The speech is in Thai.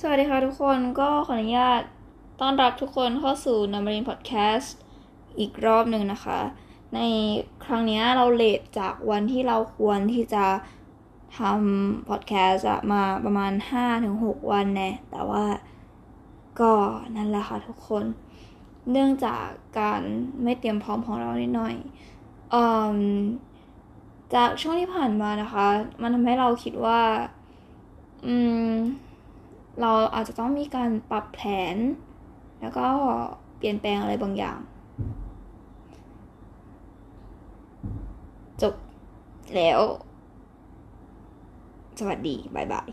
สวัสดีค่ะทุกคนก็ขออนุญาตต้อนรับทุกคนเข้าสู่น m มรินพอดแคสต์อีกรอบหนึ่งนะคะ ในครั้งนี้เราเลทจากวันที่เราควรที่จะทำพอดแคสต์มาประมาณ 5-6 วันแน่แต่ว่าก็นั่นแหละค่ะทุกคน เนื่องจากการไม่เตรียมพร้อมของเรานิดหน่อยอจากช่วงที่ผ่านมานะคะ มันทำให้เราคิดว่า อืม เราอาจจะต้องมีการปรับแผน แล้วก็เปลี่ยนแปลงอะไรบางอย่าง จบแล้ว สวัสดี บายบาย